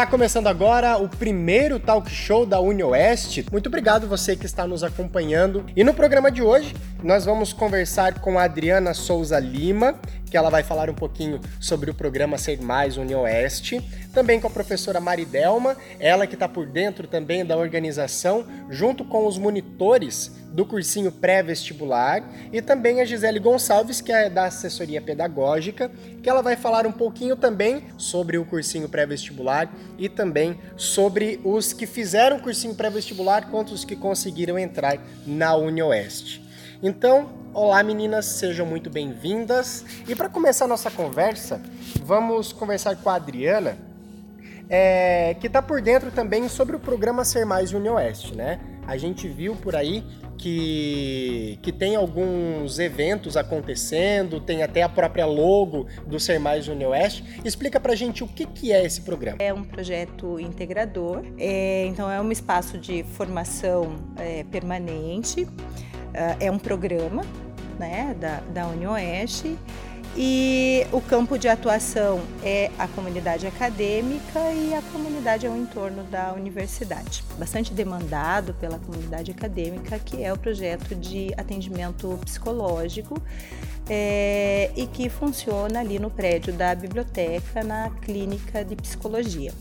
Está começando agora o primeiro talk show da UniOeste. Muito obrigado você que está nos acompanhando. E no programa de hoje, nós vamos conversar com a Adriana Souza Lima, que ela vai falar um pouquinho sobre o programa Ser Mais UniOeste. Também com a professora Maridelma, ela que está por dentro também da organização, junto com os monitores do cursinho pré-vestibular, e também a Gisele Gonçalves, que é da assessoria pedagógica, que ela vai falar um pouquinho também sobre o cursinho pré-vestibular e também sobre os que fizeram o cursinho pré-vestibular quanto os que conseguiram entrar na UniOeste. Então, olá meninas, sejam muito bem-vindas. E para começar nossa conversa, vamos conversar com a Adriana, é, que está por dentro também sobre o programa Ser Mais UniOeste, né? A gente viu por aí que, que tem alguns eventos acontecendo, tem até a própria logo do Ser Mais UniOeste. Explica pra gente o que, que é esse programa. É um projeto integrador, é, então é um espaço de formação é, permanente, é, é um programa né, da, da UniOeste e o campo de atuação é a comunidade acadêmica e a comunidade ao entorno da universidade. Bastante demandado pela comunidade acadêmica, que é o projeto de atendimento psicológico é, e que funciona ali no prédio da biblioteca, na clínica de psicologia.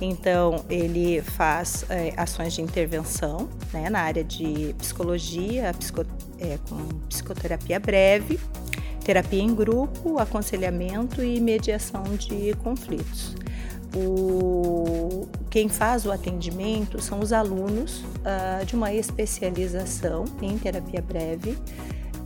Então, ele faz é, ações de intervenção né, na área de psicologia, psico, é, com psicoterapia breve, terapia em grupo, aconselhamento e mediação de conflitos. O, quem faz o atendimento são os alunos uh, de uma especialização em terapia breve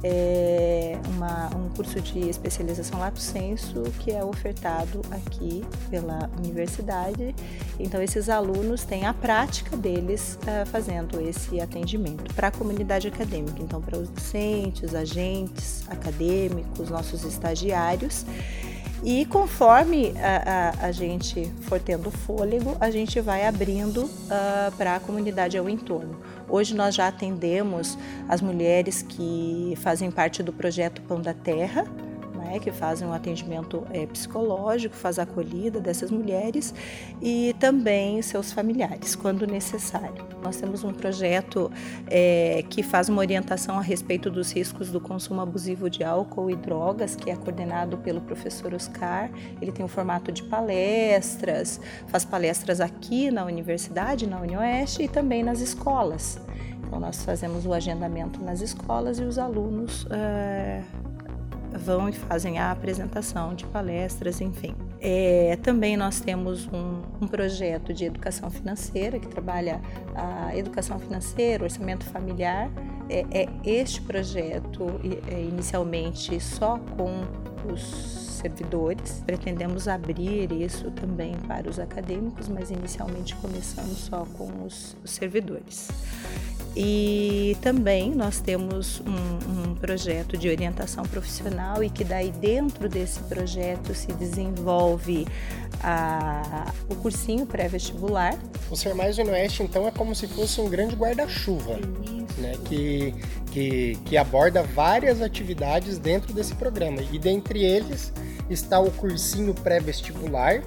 é uma, um curso de especialização Lato Senso que é ofertado aqui pela universidade. Então, esses alunos têm a prática deles uh, fazendo esse atendimento para a comunidade acadêmica, então, para os docentes, agentes acadêmicos, nossos estagiários. E conforme a, a, a, gente for tendo fôlego, a gente vai abrindo uh, para a comunidade ao entorno. Hoje nós já atendemos as mulheres que fazem parte do projeto Pão da Terra, né, que fazem um atendimento é, psicológico, faz a acolhida dessas mulheres e também seus familiares, quando necessário. Nós temos um projeto é, que faz uma orientação a respeito dos riscos do consumo abusivo de álcool e drogas, que é coordenado pelo professor Oscar. Ele tem um formato de palestras, faz palestras aqui na universidade, na UniOeste e também nas escolas. Então, nós fazemos o agendamento nas escolas e os alunos é, vão e fazem a apresentação de palestras, enfim. É, também nós temos um, um, projeto de educação financeira que trabalha a educação financeira, orçamento familiar. É, é este projeto é, inicialmente só com os servidores. Pretendemos abrir isso também para os acadêmicos, mas inicialmente começamos só com os, os servidores. E também nós temos um, um, projeto de orientação profissional e que daí dentro desse projeto se desenvolve a, o cursinho pré-vestibular. O Ser Mais Oeste, então, é como se fosse um grande guarda-chuva, né? Que, que, que aborda várias atividades dentro desse programa. E dentre eles está o cursinho pré-vestibular,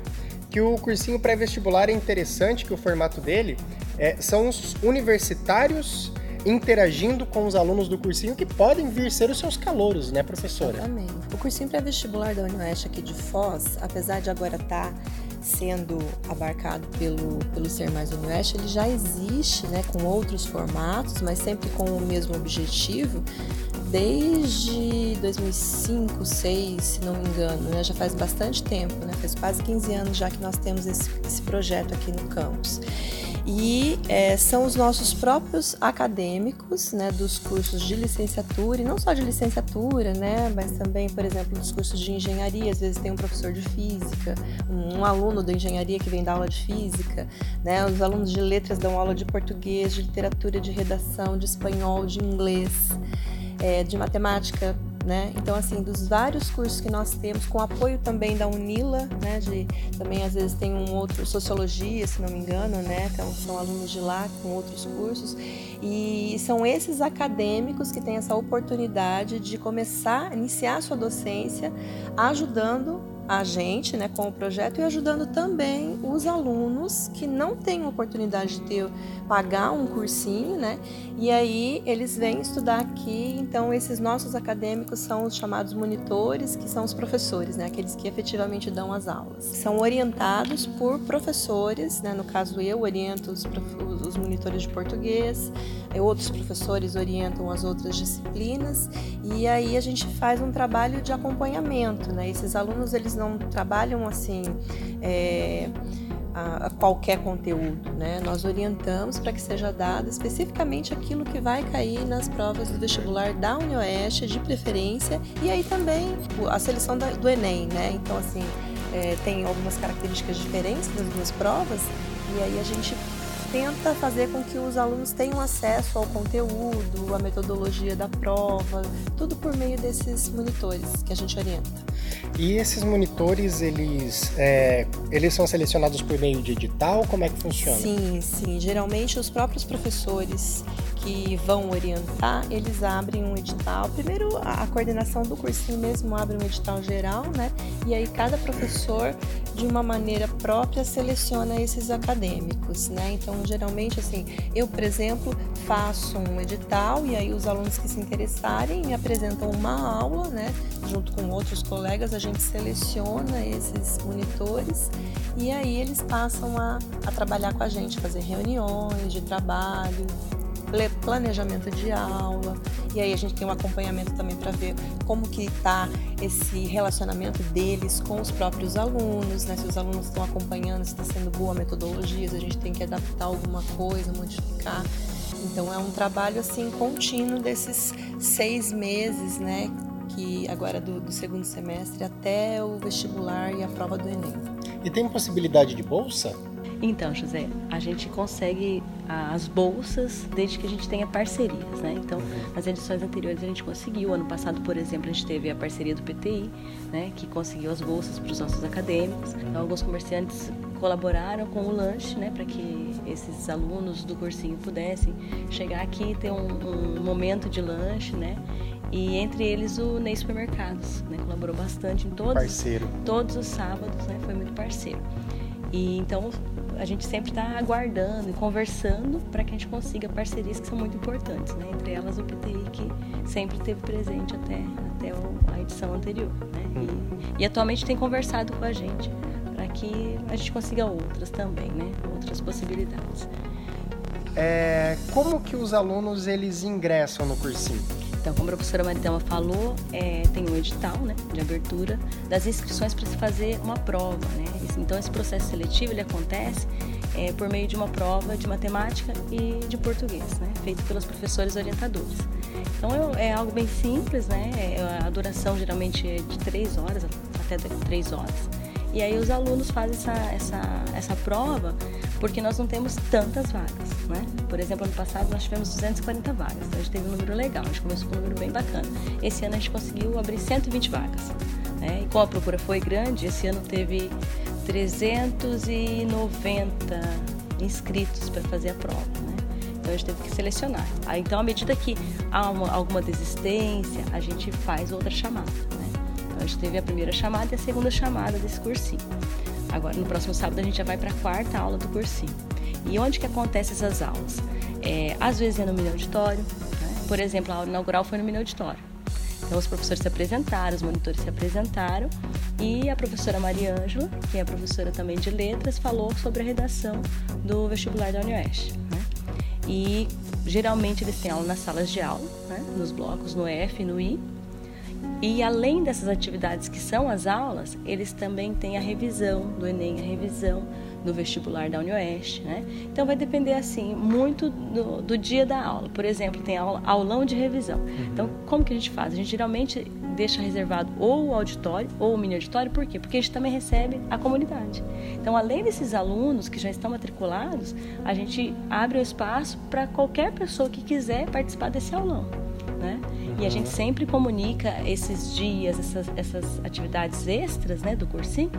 que o cursinho pré-vestibular é interessante, que o formato dele é, são os universitários interagindo com os alunos do cursinho que podem vir ser os seus calouros, né, professora? Exatamente. O cursinho pré-vestibular da Unioeste aqui de Foz, apesar de agora estar tá sendo abarcado pelo, pelo Ser Mais Unioeste, ele já existe, né, com outros formatos, mas sempre com o mesmo objetivo, desde 2005, 2006, se não me engano, né? já faz bastante tempo, né? faz quase 15 anos já que nós temos esse, esse projeto aqui no campus e é, são os nossos próprios acadêmicos, né, dos cursos de licenciatura, e não só de licenciatura, né, mas também, por exemplo, dos cursos de engenharia, às vezes tem um professor de física, um, aluno da engenharia que vem dar aula de física, né, os alunos de letras dão aula de português, de literatura, de redação, de espanhol, de inglês, é, de matemática, né? Então, assim, dos vários cursos que nós temos, com apoio também da Unila, né? De, também às vezes tem um outro, Sociologia, se não me engano, né? Então, são alunos de lá com outros cursos. E são esses acadêmicos que têm essa oportunidade de começar, iniciar a sua docência, ajudando a gente, né, com o projeto e ajudando também os alunos que não têm oportunidade de ter, pagar um cursinho, né? E aí eles vêm estudar aqui. Então esses nossos acadêmicos são os chamados monitores, que são os professores, né, aqueles que efetivamente dão as aulas. São orientados por professores, né? No caso eu oriento os, os monitores de português, outros professores orientam as outras disciplinas e aí a gente faz um trabalho de acompanhamento, né? Esses alunos eles não trabalham assim é, a, a, qualquer conteúdo, né? Nós orientamos para que seja dado especificamente aquilo que vai cair nas provas do vestibular da UniOeste, de preferência, e aí também a seleção da, do Enem, né? Então assim é, tem algumas características diferentes das duas provas e aí a gente tenta fazer com que os alunos tenham acesso ao conteúdo, à metodologia da prova, tudo por meio desses monitores que a gente orienta. E esses monitores, eles, é, eles são selecionados por meio de edital? Como é que funciona? Sim, sim. Geralmente os próprios professores que vão orientar, eles abrem um edital. Primeiro, a coordenação do cursinho mesmo abre um edital geral, né? E aí cada professor, de uma maneira própria, seleciona esses acadêmicos, né? Então, geralmente, assim, eu, por exemplo, faço um edital e aí os alunos que se interessarem me apresentam uma aula, né? Junto com outros colegas, a gente seleciona esses monitores e aí eles passam a, a trabalhar com a gente, fazer reuniões de trabalho, planejamento de aula, e aí a gente tem um acompanhamento também para ver como que está esse relacionamento deles com os próprios alunos, né? Se os alunos estão acompanhando, se está sendo boa a metodologia, se a gente tem que adaptar alguma coisa, modificar. Então é um trabalho assim contínuo desses seis meses, né? Que agora do, do segundo semestre até o vestibular e a prova do Enem. E tem possibilidade de bolsa? Então, José, a gente consegue as bolsas desde que a gente tenha parcerias, né? Então, nas edições anteriores a gente conseguiu. Ano passado, por exemplo, a gente teve a parceria do PTI, né? Que conseguiu as bolsas para os nossos acadêmicos. Então, alguns comerciantes colaboraram com o lanche, né? Para que esses alunos do cursinho pudessem chegar aqui e ter um, um momento de lanche, né? E entre eles o Ney Supermercados, né? Colaborou bastante em todos, parceiro. todos os sábados, né? Foi muito parceiro. E então a gente sempre está aguardando e conversando para que a gente consiga parcerias que são muito importantes, né? entre elas o PTI, que sempre esteve presente até, até a edição anterior. Né? E, e atualmente tem conversado com a gente para que a gente consiga outras também, né? outras possibilidades. É, como que os alunos eles ingressam no cursinho? Então, como a professora Maritama falou, é, tem um edital né, de abertura das inscrições para se fazer uma prova. Né? Então, esse processo seletivo ele acontece é, por meio de uma prova de matemática e de português, né, feito pelos professores orientadores. Então, é, algo bem simples, né? É, a duração geralmente é de três horas, até três horas. E aí os alunos fazem essa, essa, essa prova porque nós não temos tantas vagas, né? Por exemplo, ano passado nós tivemos 240 vagas, então a gente teve um número legal, a gente começou com um número bem bacana. Esse ano a gente conseguiu abrir 120 vagas, né? E como a procura foi grande, esse ano teve 390 inscritos para fazer a prova, né? Então a gente teve que selecionar. Então, à medida que há uma, alguma desistência, a gente faz outra chamada? A gente teve a primeira chamada e a segunda chamada desse cursinho. Agora, no próximo sábado, a gente já vai para a quarta aula do cursinho. E onde que acontecem essas aulas? É, às vezes é no mini auditório, né? por exemplo, a aula inaugural foi no mini auditório. Então, os professores se apresentaram, os monitores se apresentaram e a professora Maria Ângela, que é a professora também de letras, falou sobre a redação do vestibular da Unioeste. Né? E geralmente eles têm aula nas salas de aula, né? nos blocos, no F e no I, e além dessas atividades que são as aulas, eles também têm a revisão do Enem, a revisão do vestibular da UniOeste, né? Então vai depender assim muito do, do dia da aula. Por exemplo, tem aula, aulão de revisão. Uhum. Então como que a gente faz? A gente geralmente deixa reservado ou o auditório ou o mini auditório, por quê? Porque a gente também recebe a comunidade. Então além desses alunos que já estão matriculados, a gente abre o espaço para qualquer pessoa que quiser participar desse aulão, né? Uhum. E a gente sempre comunica esses dias, essas, essas atividades extras né, do cursinho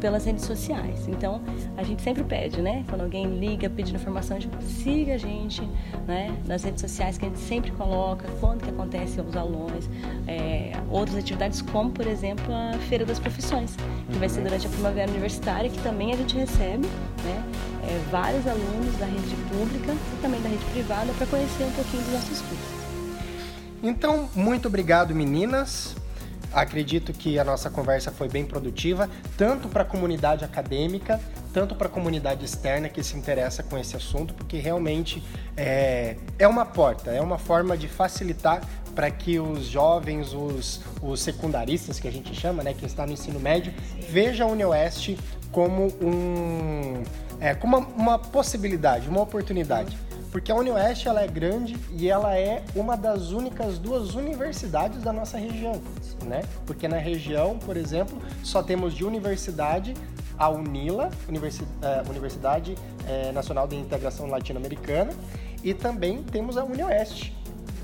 pelas redes sociais. Então, a gente sempre pede, né? Quando alguém liga pedindo informação, a gente siga a gente né, nas redes sociais, que a gente sempre coloca quando que acontece os aulões, é, outras atividades, como, por exemplo, a Feira das Profissões, que vai ser durante a primavera universitária, que também a gente recebe né, é, vários alunos da rede pública e também da rede privada para conhecer um pouquinho dos nossos cursos. Então, muito obrigado, meninas. Acredito que a nossa conversa foi bem produtiva, tanto para a comunidade acadêmica, tanto para a comunidade externa que se interessa com esse assunto, porque realmente é, é uma porta, é uma forma de facilitar para que os jovens, os, os secundaristas, que a gente chama, né, quem está no ensino médio, vejam a UniOeste como, um, é, como uma, uma possibilidade, uma oportunidade porque a UniOeste ela é grande e ela é uma das únicas duas universidades da nossa região, né? Porque na região, por exemplo, só temos de universidade a UNILA, eh, Universidade eh, Nacional de Integração Latino-Americana, e também temos a UniOeste.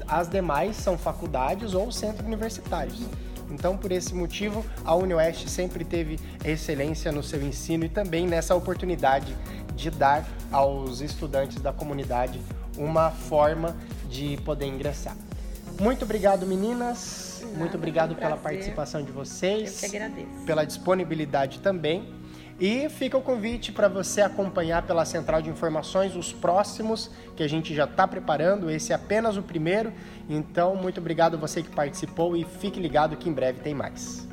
As demais são faculdades ou centros universitários. Então, por esse motivo, a UniOeste sempre teve excelência no seu ensino e também nessa oportunidade de dar aos estudantes da comunidade uma forma de poder ingressar. Muito obrigado, meninas. Muito obrigado pela participação de vocês. Eu que agradeço. Pela disponibilidade também. E fica o convite para você acompanhar pela central de informações os próximos que a gente já está preparando. Esse é apenas o primeiro. Então, muito obrigado você que participou e fique ligado que em breve tem mais.